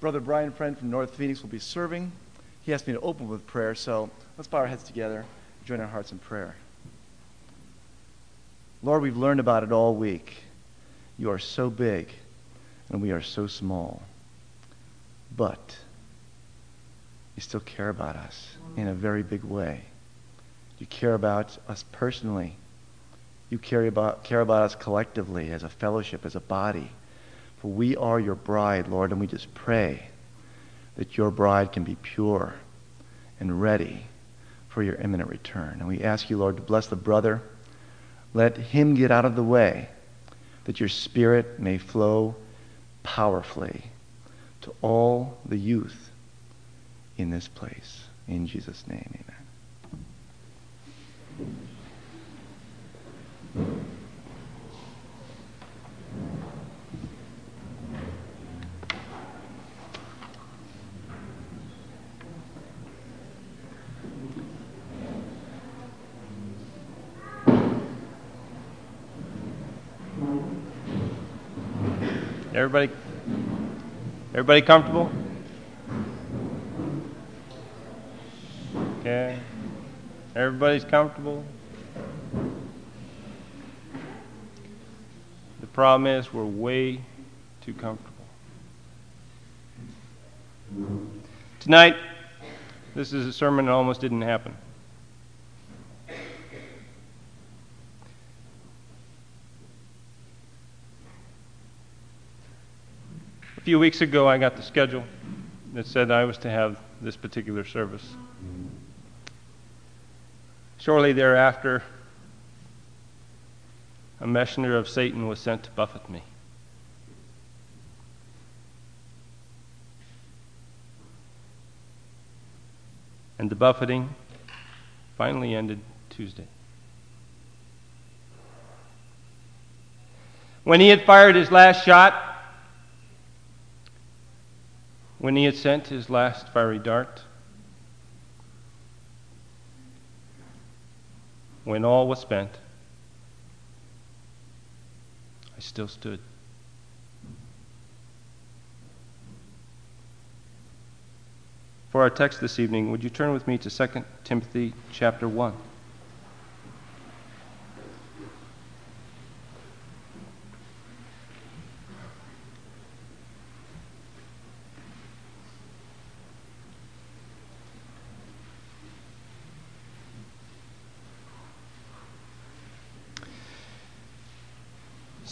Brother Brian Friend from North Phoenix will be serving. He asked me to open with prayer, so let's bow our heads together, join our hearts in prayer. Lord, we've learned about it all week. You are so big, and we are so small. But you still care about us in a very big way. You care about us personally. You care about, care about us collectively as a fellowship, as a body. For we are your bride, Lord, and we just pray that your bride can be pure and ready for your imminent return. And we ask you, Lord, to bless the brother. Let him get out of the way, that your spirit may flow powerfully to all the youth in this place. In Jesus' name, amen. Everybody, everybody comfortable? Okay. Everybody's comfortable? The problem is we're way too comfortable. Tonight, this is a sermon that almost didn't happen. Few weeks ago, I got the schedule that said I was to have this particular service. Shortly thereafter, a messenger of Satan was sent to buffet me. And the buffeting finally ended Tuesday. When he had fired his last shot, when he had sent his last fiery dart, when all was spent, I still stood. For our text this evening, would you turn with me to 2 Timothy chapter 1?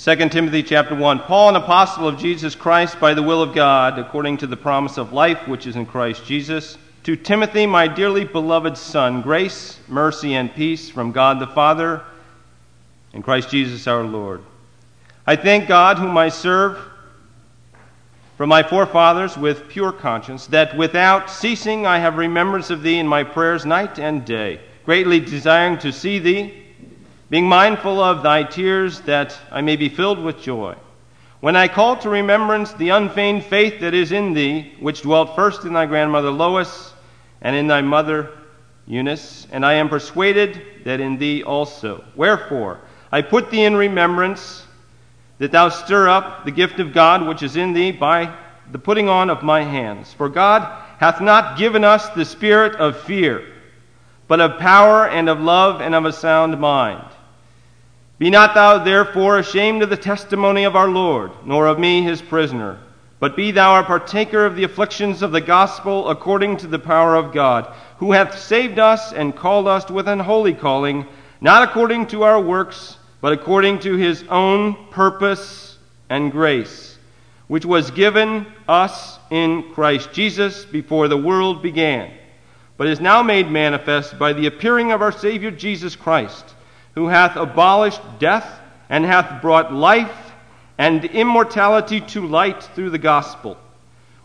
2 Timothy chapter 1 Paul, an apostle of Jesus Christ by the will of God, according to the promise of life which is in Christ Jesus, to Timothy, my dearly beloved son, grace, mercy, and peace from God the Father and Christ Jesus our Lord. I thank God, whom I serve from my forefathers with pure conscience, that without ceasing I have remembrance of thee in my prayers night and day, greatly desiring to see thee being mindful of thy tears, that I may be filled with joy. When I call to remembrance the unfeigned faith that is in thee, which dwelt first in thy grandmother Lois and in thy mother Eunice, and I am persuaded that in thee also. Wherefore, I put thee in remembrance that thou stir up the gift of God which is in thee by the putting on of my hands. For God hath not given us the spirit of fear, but of power and of love and of a sound mind. Be not thou therefore ashamed of the testimony of our Lord, nor of me his prisoner, but be thou a partaker of the afflictions of the gospel according to the power of God, who hath saved us and called us with an holy calling, not according to our works, but according to his own purpose and grace, which was given us in Christ Jesus before the world began, but is now made manifest by the appearing of our Savior Jesus Christ who hath abolished death and hath brought life and immortality to light through the gospel,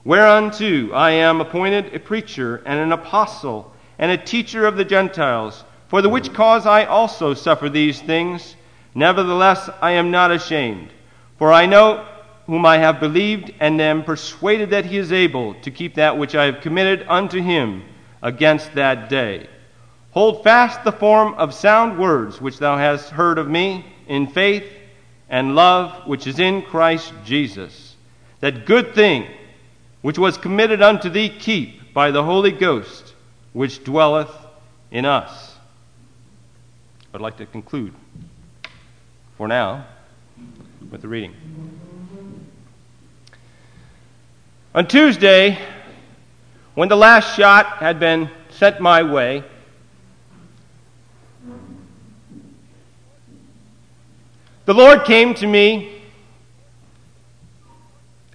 whereunto I am appointed a preacher and an apostle and a teacher of the Gentiles, for the which cause I also suffer these things. Nevertheless, I am not ashamed, for I know whom I have believed, and am persuaded that he is able to keep that which I have committed unto him against that day. Hold fast the form of sound words which thou hast heard of me in faith and love which is in Christ Jesus. That good thing which was committed unto thee, keep by the Holy Ghost, which dwelleth in us. I'd like to conclude for now with the reading. On Tuesday, when the last shot had been sent my way, the Lord came to me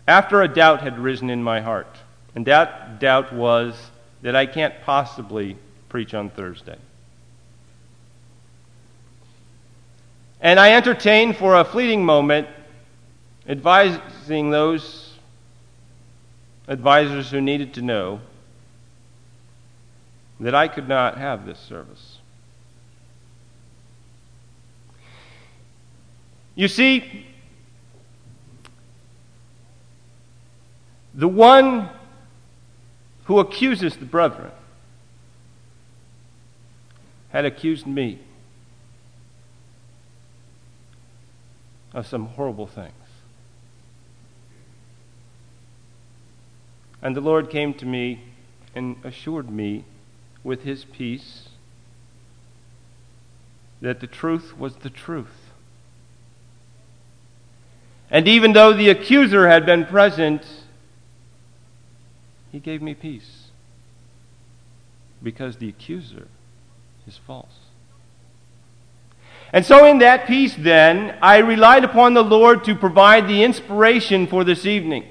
after a doubt had risen in my heart. And that doubt was that I can't possibly preach on Thursday. And I entertained for a fleeting moment advising those advisors who needed to know that I could not have this service. You see, the one who accuses the brethren had accused me of some horrible things. And the Lord came to me and assured me with his peace that the truth was the truth. And even though the accuser had been present, he gave me peace because the accuser is false. And so, in that peace, then, I relied upon the Lord to provide the inspiration for this evening.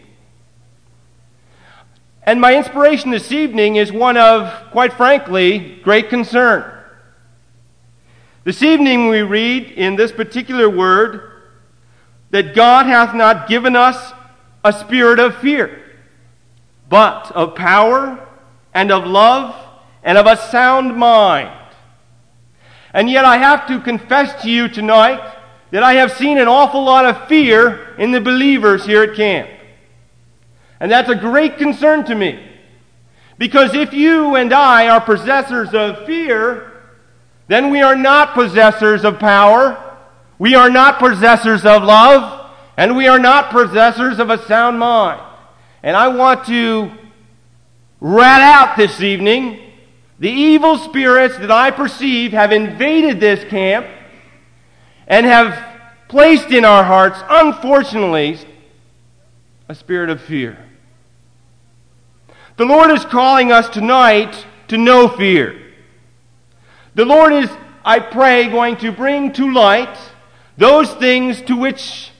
And my inspiration this evening is one of, quite frankly, great concern. This evening we read in this particular word that God hath not given us a spirit of fear, but of power and of love and of a sound mind. And yet I have to confess to you tonight that I have seen an awful lot of fear in the believers here at camp. And that's a great concern to me. Because if you and I are possessors of fear, then we are not possessors of power, we are not possessors of love, and we are not possessors of a sound mind. And I want to rat out this evening the evil spirits that I perceive have invaded this camp and have placed in our hearts, unfortunately, a spirit of fear. The Lord is calling us tonight to no fear. The Lord is, I pray, going to bring to light those things to which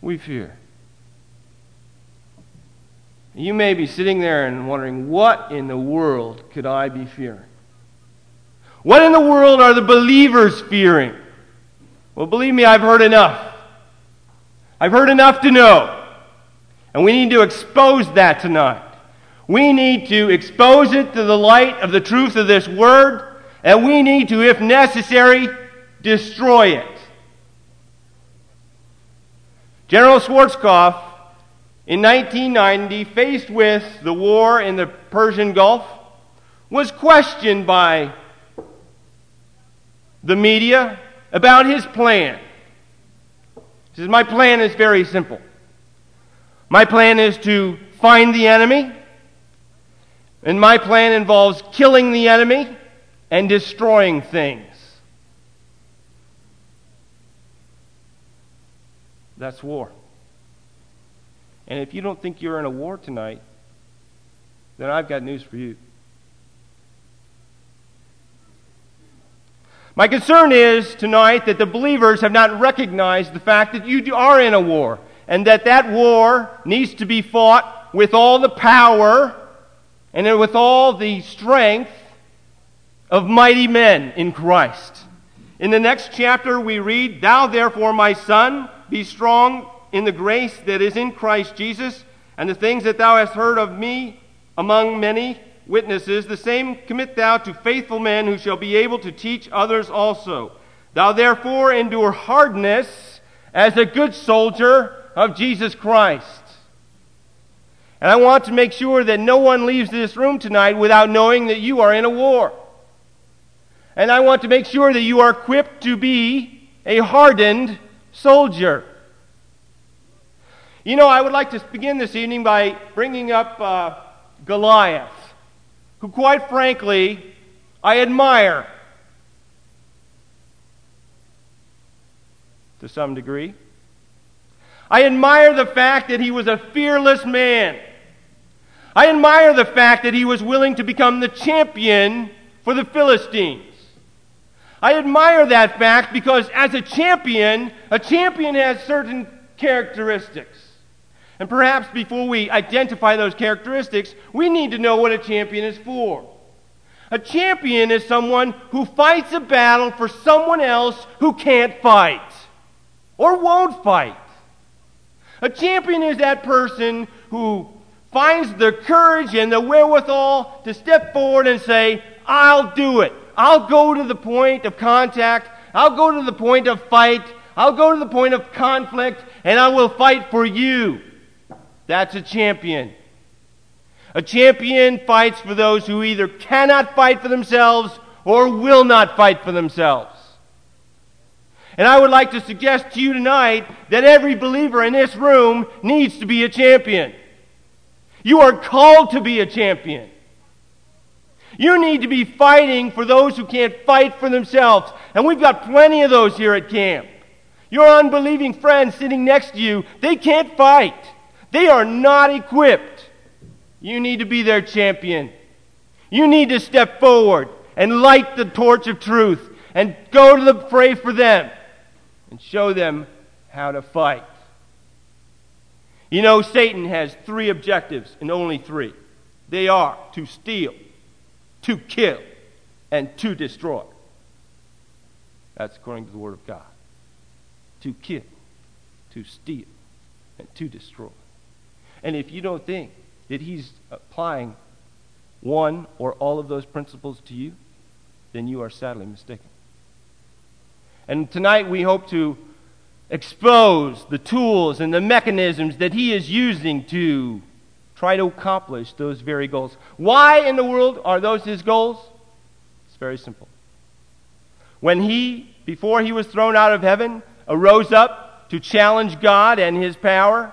we fear. You may be sitting there and wondering, what in the world could I be fearing? What in the world are the believers fearing? Well, believe me, I've heard enough. I've heard enough to know. And we need to expose that tonight. We need to expose it to the light of the truth of this word, and we need to, if necessary, destroy it. General Schwarzkopf in 1990, faced with the war in the Persian Gulf, was questioned by the media about his plan. He says, My plan is very simple. My plan is to find the enemy, and my plan involves killing the enemy and destroying things. That's war. And if you don't think you're in a war tonight, then I've got news for you. My concern is tonight that the believers have not recognized the fact that you are in a war and that that war needs to be fought with all the power and with all the strength of mighty men in Christ. In the next chapter, we read, Thou therefore, my son, be strong in the grace that is in Christ Jesus, and the things that thou hast heard of me among many witnesses, the same commit thou to faithful men who shall be able to teach others also. Thou therefore endure hardness as a good soldier of Jesus Christ. And I want to make sure that no one leaves this room tonight without knowing that you are in a war. And I want to make sure that you are equipped to be a hardened soldier. You know, I would like to begin this evening by bringing up uh, Goliath, who, quite frankly, I admire to some degree. I admire the fact that he was a fearless man. I admire the fact that he was willing to become the champion for the Philistines. I admire that fact because as a champion, a champion has certain characteristics. And perhaps before we identify those characteristics, we need to know what a champion is for. A champion is someone who fights a battle for someone else who can't fight or won't fight. A champion is that person who finds the courage and the wherewithal to step forward and say, I'll do it. I'll go to the point of contact. I'll go to the point of fight. I'll go to the point of conflict, and I will fight for you. That's a champion. A champion fights for those who either cannot fight for themselves or will not fight for themselves. And I would like to suggest to you tonight that every believer in this room needs to be a champion. You are called to be a champion. You need to be fighting for those who can't fight for themselves. And we've got plenty of those here at camp. Your unbelieving friends sitting next to you, they can't fight. They are not equipped. You need to be their champion. You need to step forward and light the torch of truth and go to the fray for them and show them how to fight. You know, Satan has three objectives and only three. They are to steal, to kill, and to destroy. That's according to the Word of God. To kill, to steal, and to destroy. And if you don't think that he's applying one or all of those principles to you, then you are sadly mistaken. And tonight we hope to expose the tools and the mechanisms that he is using to try to accomplish those very goals. Why in the world are those his goals? It's very simple. When he, before he was thrown out of heaven, arose up to challenge God and his power,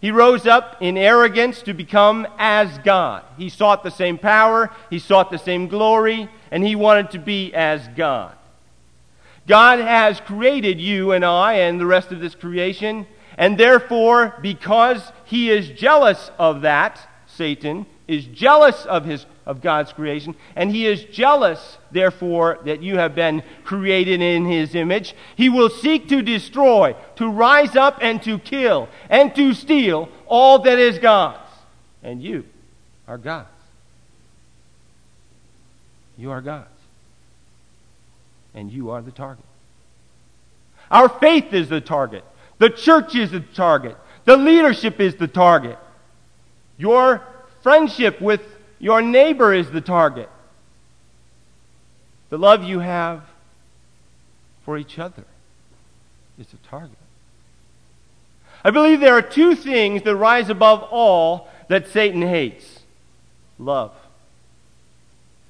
he rose up in arrogance to become as God. He sought the same power, he sought the same glory, and he wanted to be as God. God has created you and I and the rest of this creation, and therefore, because he is jealous of that, Satan is jealous of his of God's creation, and he is jealous, therefore, that you have been created in his image. He will seek to destroy, to rise up and to kill, and to steal all that is God's. And you are God's. You are God's and you are the target. Our faith is the target. The church is the target. The leadership is the target. Your friendship with your neighbor is the target. The love you have for each other is the target. I believe there are two things that rise above all that Satan hates love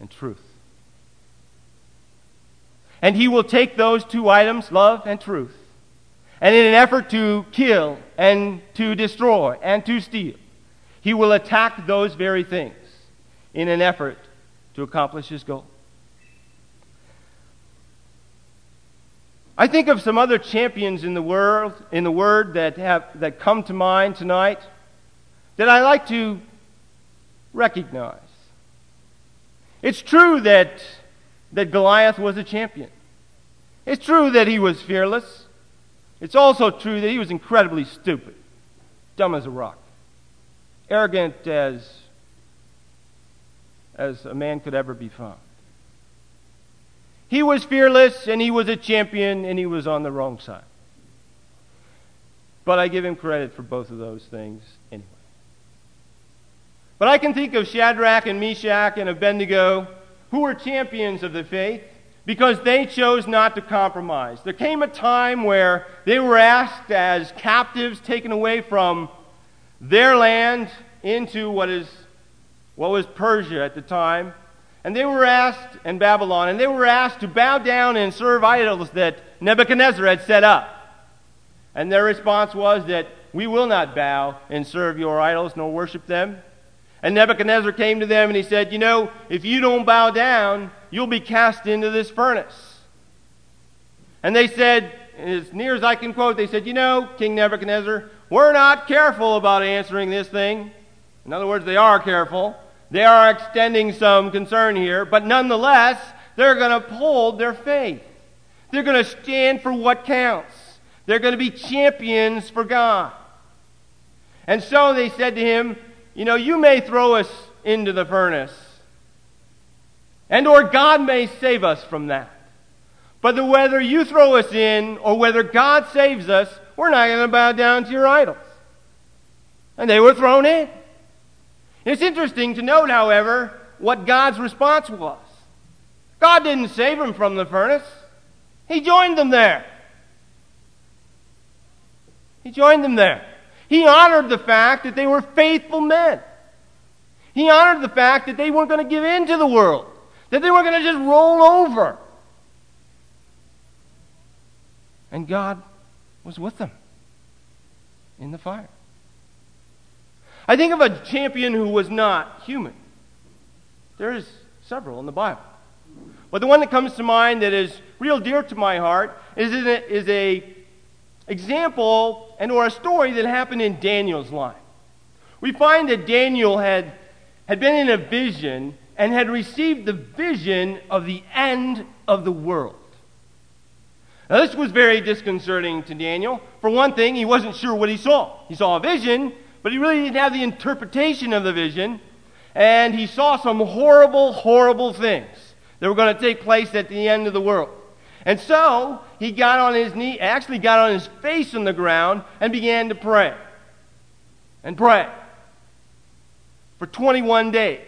and truth. And he will take those two items, love and truth, and in an effort to kill and to destroy and to steal, he will attack those very things in an effort to accomplish his goal. I think of some other champions in the world, in the word that have that come to mind tonight that I like to recognize. It's true that that Goliath was a champion. It's true that he was fearless. It's also true that he was incredibly stupid, dumb as a rock, arrogant as, as a man could ever be found. He was fearless and he was a champion and he was on the wrong side. But I give him credit for both of those things anyway. But I can think of Shadrach and Meshach and Abednego who were champions of the faith because they chose not to compromise. There came a time where they were asked as captives taken away from their land into what is what was Persia at the time. And they were asked in Babylon, and they were asked to bow down and serve idols that Nebuchadnezzar had set up. And their response was that We will not bow and serve your idols nor worship them. And Nebuchadnezzar came to them and he said, You know, if you don't bow down, you'll be cast into this furnace. And they said, as near as I can quote, they said, You know, King Nebuchadnezzar, we're not careful about answering this thing. In other words, they are careful. They are extending some concern here, but nonetheless, they're going to uphold their faith. They're going to stand for what counts. They're going to be champions for God. And so they said to him, You know, you may throw us into the furnace, and or God may save us from that. But the, whether you throw us in or whether God saves us, we're not going to bow down to your idols. And they were thrown in. It's interesting to note, however, what God's response was. God didn't save them from the furnace, He joined them there. He joined them there. He honored the fact that they were faithful men. He honored the fact that they weren't going to give in to the world, that they weren't going to just roll over. And God was with them in the fire. I think of a champion who was not human. There's several in the Bible. But the one that comes to mind that is real dear to my heart is, is a example and or a story that happened in Daniel's life. We find that Daniel had, had been in a vision and had received the vision of the end of the world. Now, this was very disconcerting to Daniel. For one thing, he wasn't sure what he saw. He saw a vision, but he really didn't have the interpretation of the vision. And he saw some horrible, horrible things that were going to take place at the end of the world. And so he got on his knee, actually got on his face on the ground and began to pray. And pray for 21 days.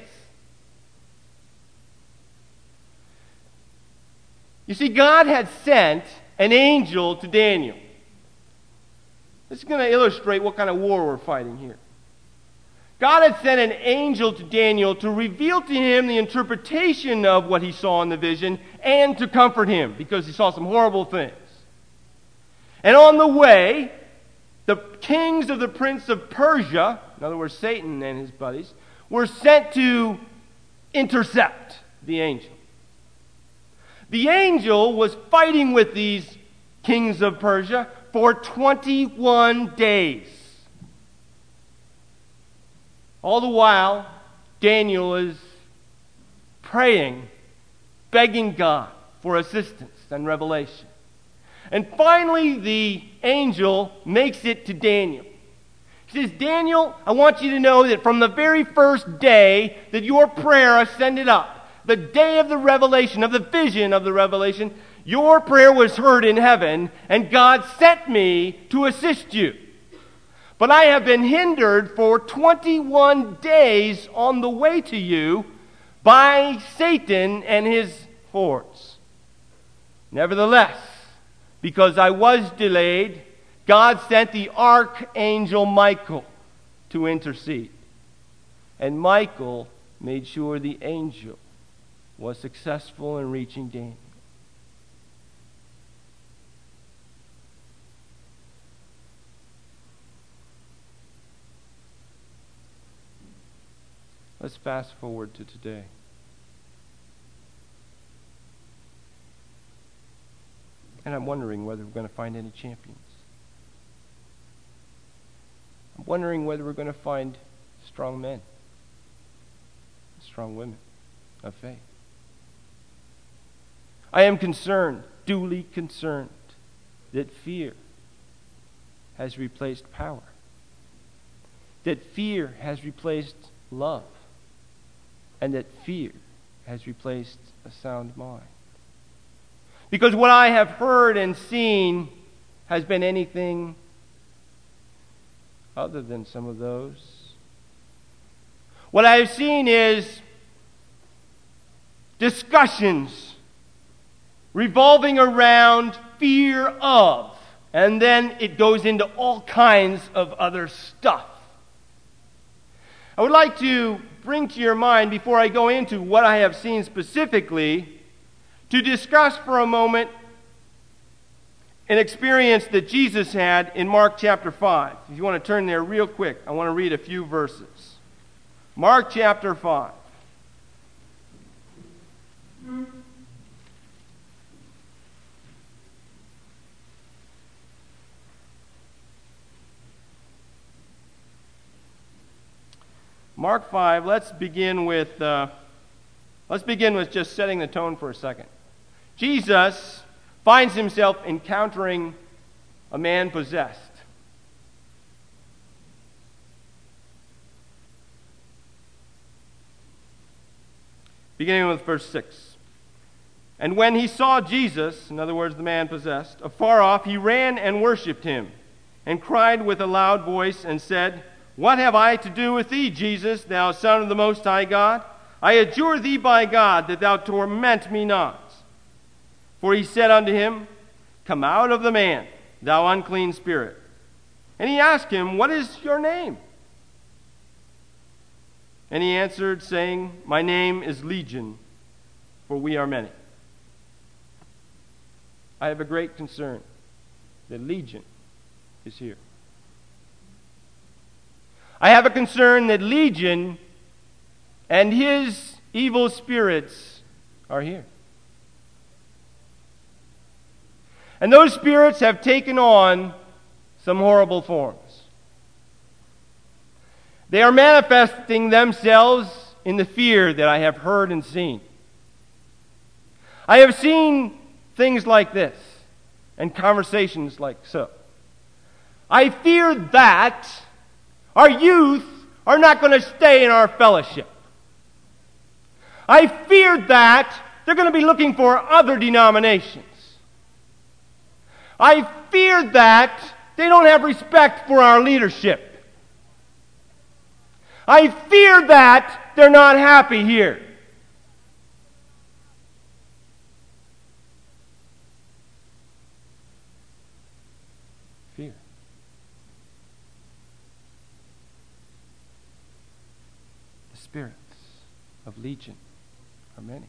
You see, God had sent an angel to Daniel. This is going to illustrate what kind of war we're fighting here. God had sent an angel to Daniel to reveal to him the interpretation of what he saw in the vision and to comfort him because he saw some horrible things. And on the way, the kings of the prince of Persia, in other words, Satan and his buddies, were sent to intercept the angel. The angel was fighting with these kings of Persia for 21 days. All the while, Daniel is praying, begging God for assistance and revelation. And finally, the angel makes it to Daniel. He says, Daniel, I want you to know that from the very first day that your prayer ascended up, the day of the revelation, of the vision of the revelation, your prayer was heard in heaven, and God sent me to assist you. But I have been hindered for 21 days on the way to you by Satan and his hordes. Nevertheless, because I was delayed, God sent the archangel Michael to intercede. And Michael made sure the angel was successful in reaching Daniel. Let's fast forward to today. And I'm wondering whether we're going to find any champions. I'm wondering whether we're going to find strong men, strong women of faith. I am concerned, duly concerned, that fear has replaced power, that fear has replaced love and that fear has replaced a sound mind. Because what I have heard and seen has been anything other than some of those. What I have seen is discussions revolving around fear of, and then it goes into all kinds of other stuff. I would like to bring to your mind before I go into what I have seen specifically to discuss for a moment an experience that Jesus had in Mark chapter 5. If you want to turn there real quick, I want to read a few verses. Mark chapter 5. Mark 5, let's begin with uh, let's begin with just setting the tone for a second. Jesus finds himself encountering a man possessed. Beginning with verse 6. And when he saw Jesus, in other words, the man possessed, afar off, he ran and worshipped him, and cried with a loud voice, and said, what have I to do with thee, Jesus, thou Son of the Most High God? I adjure thee by God that thou torment me not. For he said unto him, Come out of the man, thou unclean spirit. And he asked him, What is your name? And he answered, saying, My name is Legion, for we are many. I have a great concern that Legion is here. I have a concern that Legion and his evil spirits are here. And those spirits have taken on some horrible forms. They are manifesting themselves in the fear that I have heard and seen. I have seen things like this and conversations like so. I fear that our youth are not going to stay in our fellowship. I feared that they're going to be looking for other denominations. I feared that they don't have respect for our leadership. I fear that they're not happy here. spirits of legion are many.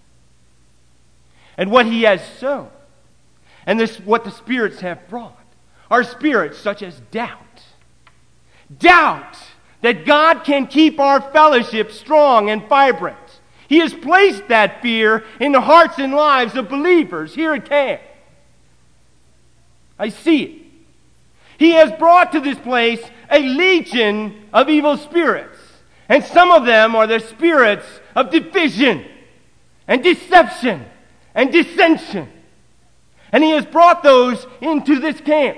And what he has sown, and this what the spirits have brought, are spirits such as doubt. Doubt that God can keep our fellowship strong and vibrant. He has placed that fear in the hearts and lives of believers here at camp. I see it. He has brought to this place a legion of evil spirits. And some of them are the spirits of division and deception and dissension. And he has brought those into this camp.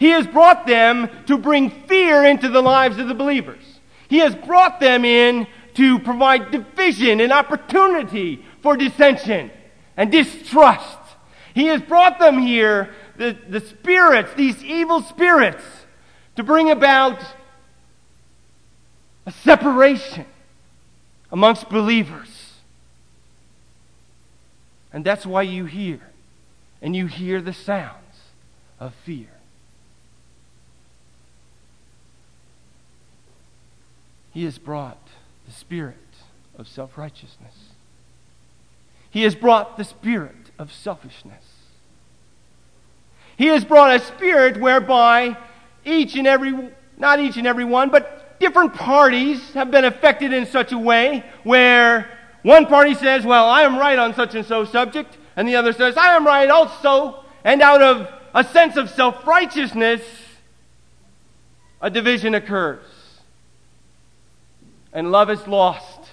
He has brought them to bring fear into the lives of the believers. He has brought them in to provide division and opportunity for dissension and distrust. He has brought them here, the, the spirits, these evil spirits, to bring about a separation amongst believers. And that's why you hear, and you hear the sounds of fear. He has brought the spirit of self righteousness. He has brought the spirit of selfishness. He has brought a spirit whereby each and every, not each and every one, but different parties have been affected in such a way where one party says, Well, I am right on such and so subject, and the other says, I am right also, and out of a sense of self righteousness, a division occurs. And love is lost,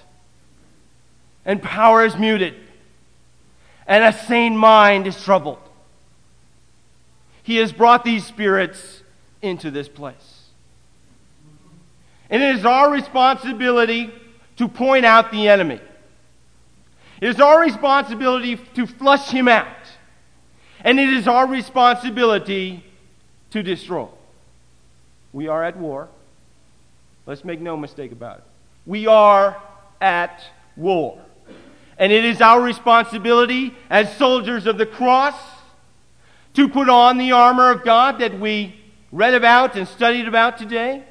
and power is muted, and a sane mind is troubled. He has brought these spirits into this place. And it is our responsibility to point out the enemy. It is our responsibility to flush him out. And it is our responsibility to destroy. We are at war. Let's make no mistake about it. We are at war. And it is our responsibility as soldiers of the cross to put on the armor of God that we read about and studied about today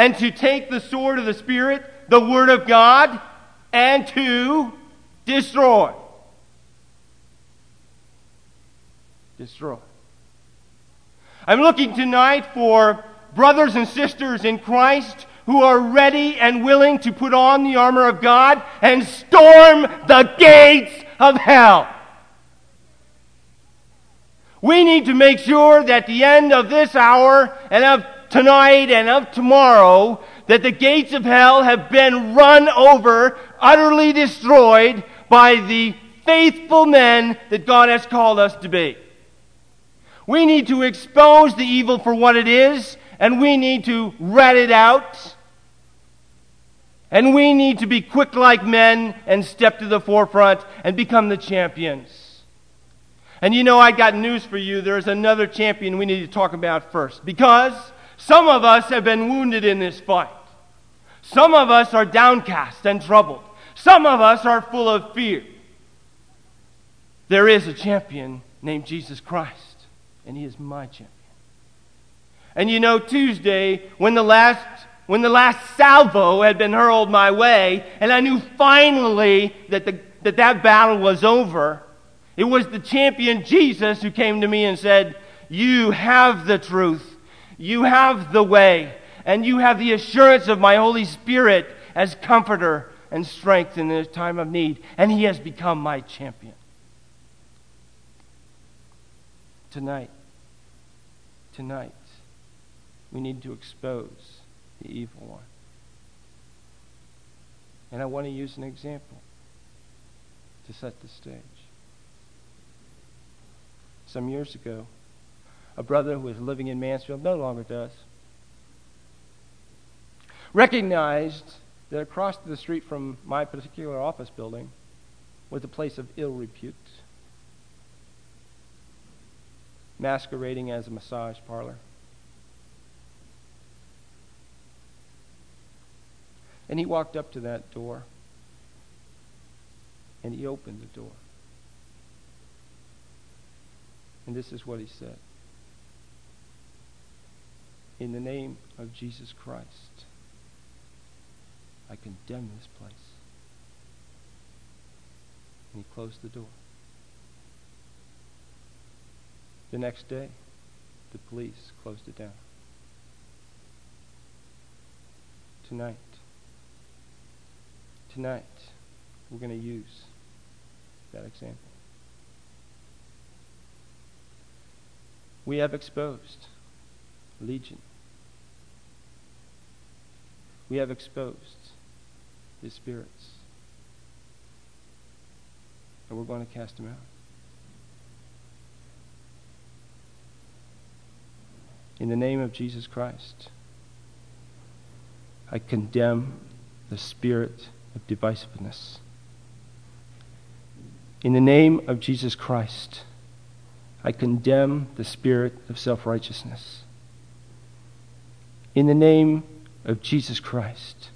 and to take the sword of the Spirit, the Word of God, and to destroy. Destroy. I'm looking tonight for brothers and sisters in Christ who are ready and willing to put on the armor of God and storm the gates of hell. We need to make sure that the end of this hour and of tonight and of tomorrow that the gates of hell have been run over, utterly destroyed by the faithful men that God has called us to be. We need to expose the evil for what it is, and we need to rat it out. And we need to be quick like men and step to the forefront and become the champions. And you know, I got news for you. There's another champion we need to talk about first. Because some of us have been wounded in this fight. Some of us are downcast and troubled. Some of us are full of fear. There is a champion named Jesus Christ, and he is my champion. And you know, Tuesday, when the last when the last salvo had been hurled my way, and I knew finally that the, that, that battle was over, it was the champion Jesus who came to me and said, You have the truth, you have the way, and you have the assurance of my Holy Spirit as comforter and strength in this time of need. And he has become my champion. Tonight, tonight, we need to expose the evil one. And I want to use an example to set the stage. Some years ago, a brother who was living in Mansfield, no longer does, recognized that across the street from my particular office building was a place of ill repute masquerading as a massage parlor. And he walked up to that door and he opened the door. And this is what he said In the name of Jesus Christ, I condemn this place. And he closed the door. The next day, the police closed it down. Tonight, tonight, we're going to use that example. We have exposed Legion. We have exposed his spirits. And we're going to cast him out. In the name of Jesus Christ, I condemn the spirit of divisiveness. In the name of Jesus Christ, I condemn the spirit of self righteousness. In the name of Jesus Christ,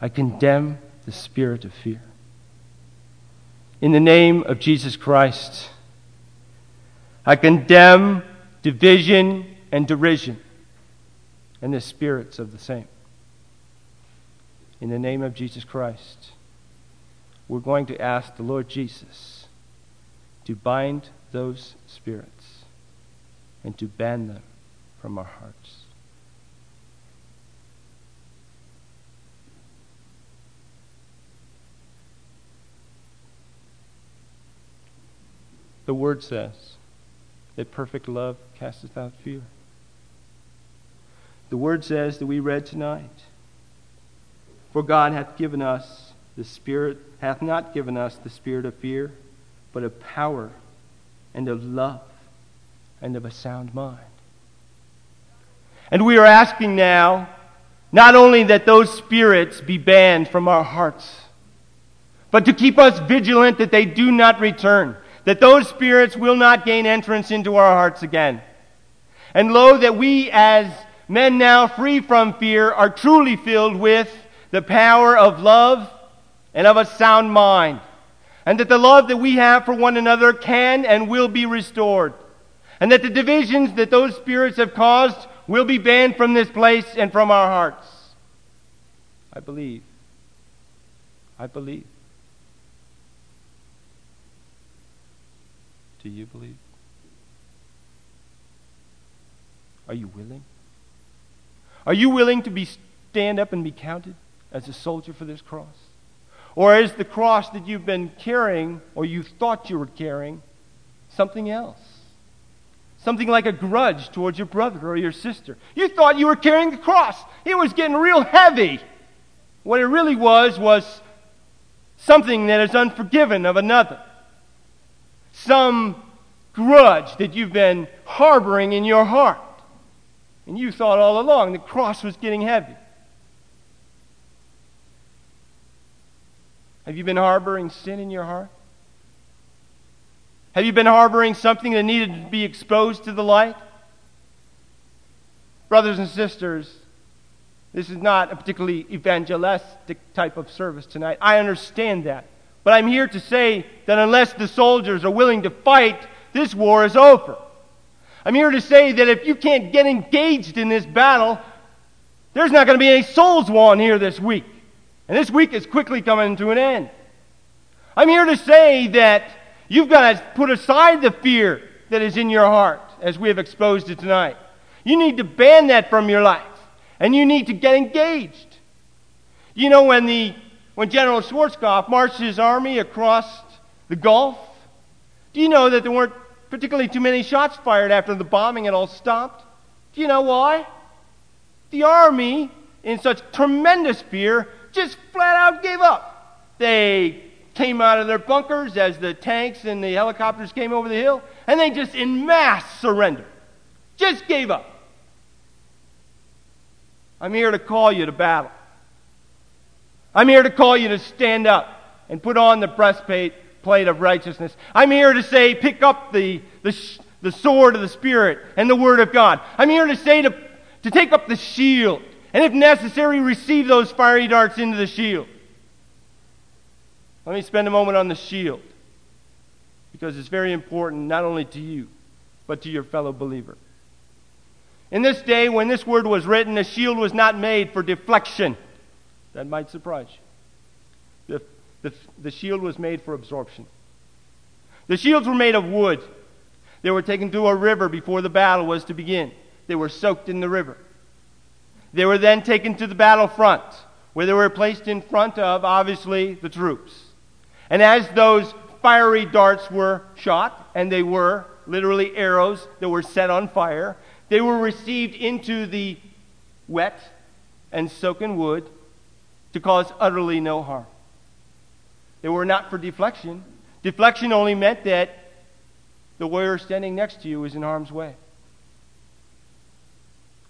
I condemn the spirit of fear. In the name of Jesus Christ, I condemn division and derision and the spirits of the same. In the name of Jesus Christ, we're going to ask the Lord Jesus to bind those spirits and to ban them from our hearts. The Word says that perfect love casteth out fear. The word says that we read tonight For God hath given us the Spirit, hath not given us the spirit of fear, but of power and of love and of a sound mind. And we are asking now not only that those spirits be banned from our hearts, but to keep us vigilant that they do not return, that those spirits will not gain entrance into our hearts again. And lo, that we as men now free from fear are truly filled with the power of love and of a sound mind. And that the love that we have for one another can and will be restored. And that the divisions that those spirits have caused will be banned from this place and from our hearts. I believe. I believe. Do you believe? Are you willing? Are you willing to be stand up and be counted as a soldier for this cross? Or is the cross that you've been carrying, or you thought you were carrying, something else? Something like a grudge towards your brother or your sister. You thought you were carrying the cross. It was getting real heavy. What it really was was something that is unforgiven of another. Some grudge that you've been harboring in your heart. And you thought all along the cross was getting heavy. Have you been harboring sin in your heart? Have you been harboring something that needed to be exposed to the light? Brothers and sisters, this is not a particularly evangelistic type of service tonight. I understand that. But I'm here to say that unless the soldiers are willing to fight, this war is over. I'm here to say that if you can't get engaged in this battle, there's not going to be any souls won here this week. And this week is quickly coming to an end. I'm here to say that you've got to put aside the fear that is in your heart as we have exposed it tonight. You need to ban that from your life. And you need to get engaged. You know, when, the, when General Schwarzkopf marched his army across the Gulf, do you know that there weren't particularly too many shots fired after the bombing had all stopped? Do you know why? The army, in such tremendous fear, just flat out gave up. They came out of their bunkers as the tanks and the helicopters came over the hill, and they just in mass surrendered. Just gave up. I'm here to call you to battle. I'm here to call you to stand up and put on the breastplate plate of righteousness. I'm here to say, pick up the, the, the sword of the Spirit and the Word of God. I'm here to say to, to take up the shield, and if necessary, receive those fiery darts into the shield. Let me spend a moment on the shield, because it's very important not only to you, but to your fellow believer. In this day, when this word was written, a shield was not made for deflection. That might surprise you. The, the, the shield was made for absorption. The shields were made of wood. They were taken to a river before the battle was to begin. They were soaked in the river. They were then taken to the battlefront, where they were placed in front of, obviously, the troops. And as those fiery darts were shot, and they were literally arrows that were set on fire, they were received into the wet and soaken wood to cause utterly no harm. They were not for deflection. Deflection only meant that the warrior standing next to you is in harm's way.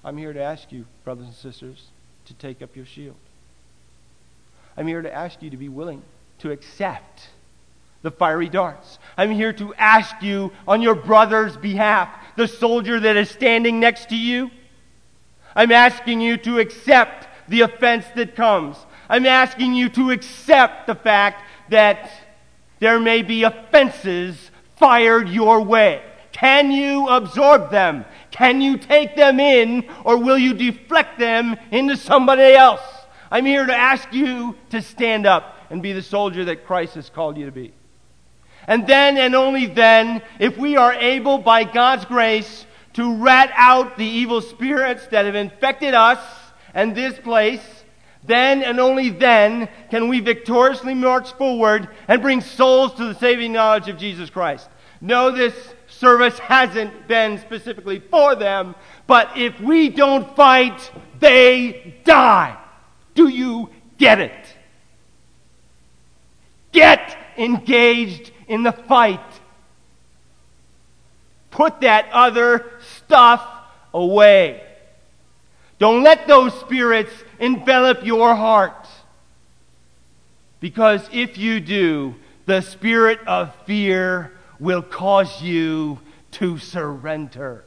I'm here to ask you, brothers and sisters, to take up your shield. I'm here to ask you to be willing to accept the fiery darts. I'm here to ask you on your brother's behalf, the soldier that is standing next to you. I'm asking you to accept the offense that comes. I'm asking you to accept the fact that there may be offenses fired your way. Can you absorb them? Can you take them in, or will you deflect them into somebody else? I'm here to ask you to stand up and be the soldier that Christ has called you to be. And then and only then, if we are able by God's grace to rat out the evil spirits that have infected us and this place, then and only then can we victoriously march forward and bring souls to the saving knowledge of Jesus Christ. No, this service hasn't been specifically for them, but if we don't fight, they die. Do you get it? Get engaged in the fight. Put that other stuff away. Don't let those spirits envelop your heart. Because if you do, the spirit of fear will cause you to surrender.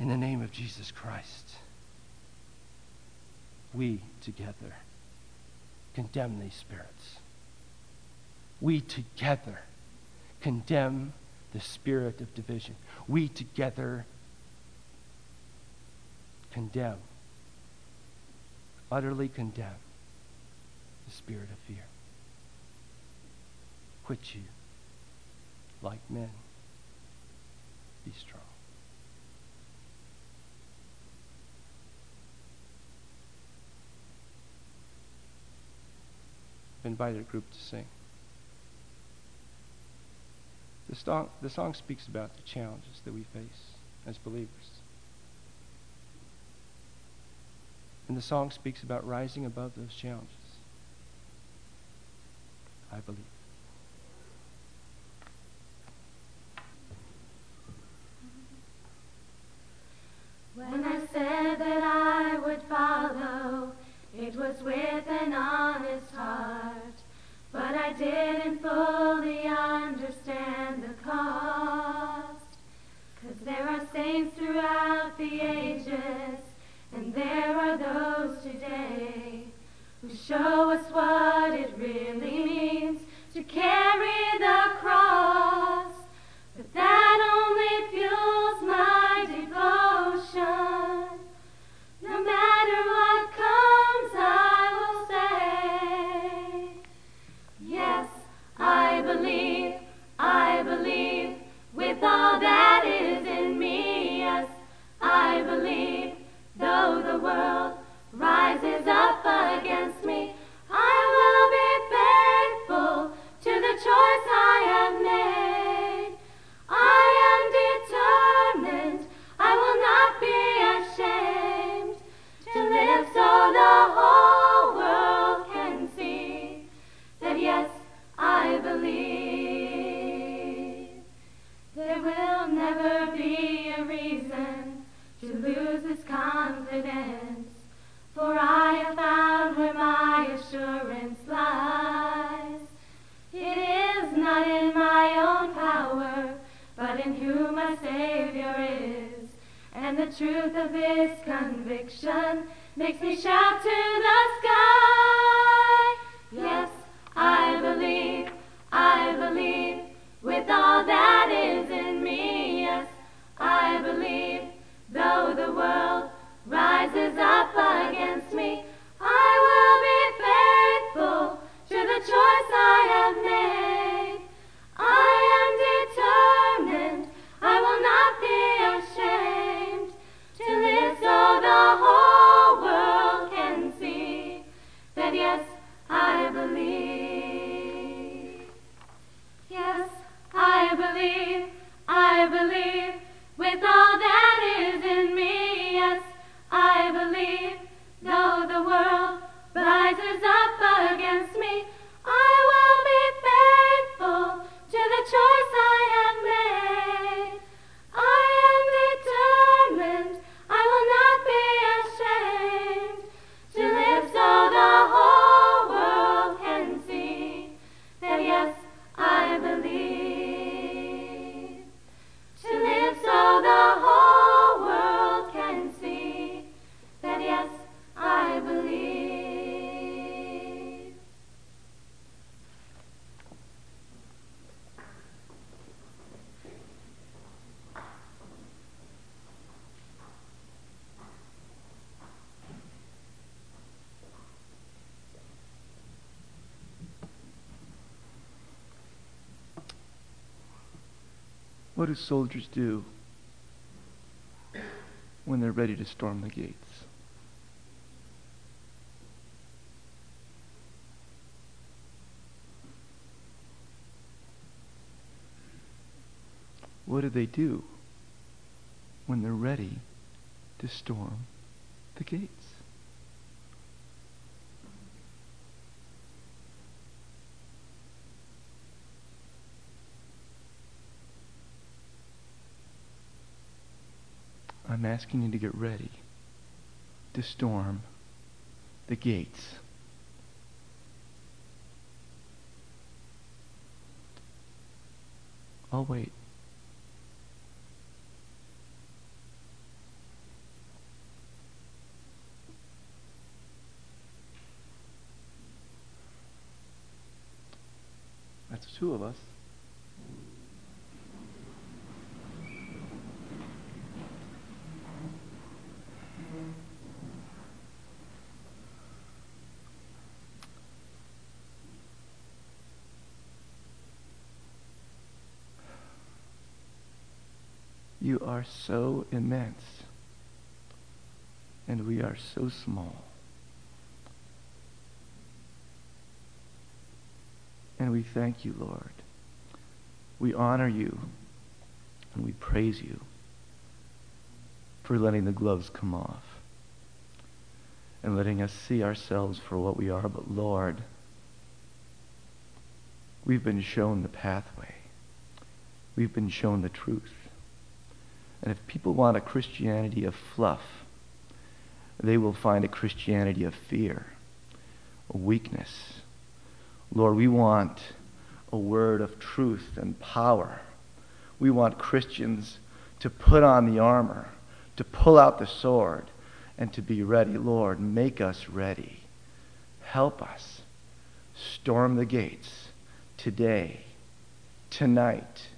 In the name of Jesus Christ, we together condemn these spirits. We together condemn the spirit of division. We together condemn, utterly condemn the spirit of fear. Quit you like men. Be strong. I've invited a group to sing. The song, the song speaks about the challenges that we face as believers. And the song speaks about rising above those challenges. I believe. When I said that I would Show us what. in who my Savior is. And the truth of this conviction makes me shout to the sky. Yes, I believe, I believe, with all that is in me. Yes, I believe, though the world rises up against What do soldiers do when they're ready to storm the gates? What do they do when they're ready to storm the gates? I'm asking you to get ready to storm the gates. I'll wait. That's two of us. Are so immense and we are so small. And we thank you, Lord. We honor you and we praise you for letting the gloves come off and letting us see ourselves for what we are. But Lord, we've been shown the pathway. We've been shown the truth. And if people want a Christianity of fluff, they will find a Christianity of fear, a weakness. Lord, we want a word of truth and power. We want Christians to put on the armor, to pull out the sword, and to be ready. Lord, make us ready. Help us storm the gates today, tonight,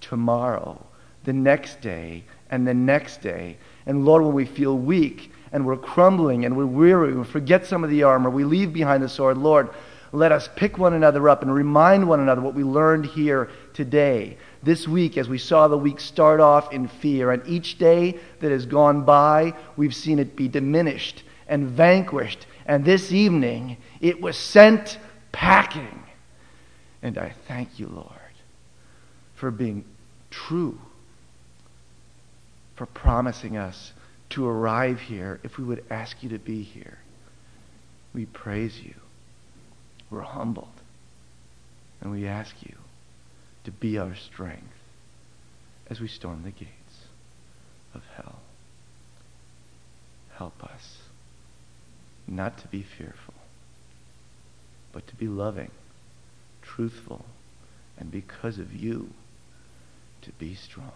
tomorrow, the next day, and the next day. And Lord, when we feel weak and we're crumbling and we're weary, we forget some of the armor, we leave behind the sword, Lord, let us pick one another up and remind one another what we learned here today. This week, as we saw the week start off in fear, and each day that has gone by, we've seen it be diminished and vanquished. And this evening, it was sent packing. And I thank you, Lord, for being true, for promising us to arrive here if we would ask you to be here. We praise you. We're humbled. And we ask you to be our strength as we storm the gates of hell. Help us not to be fearful, but to be loving, truthful, and because of you, to be strong.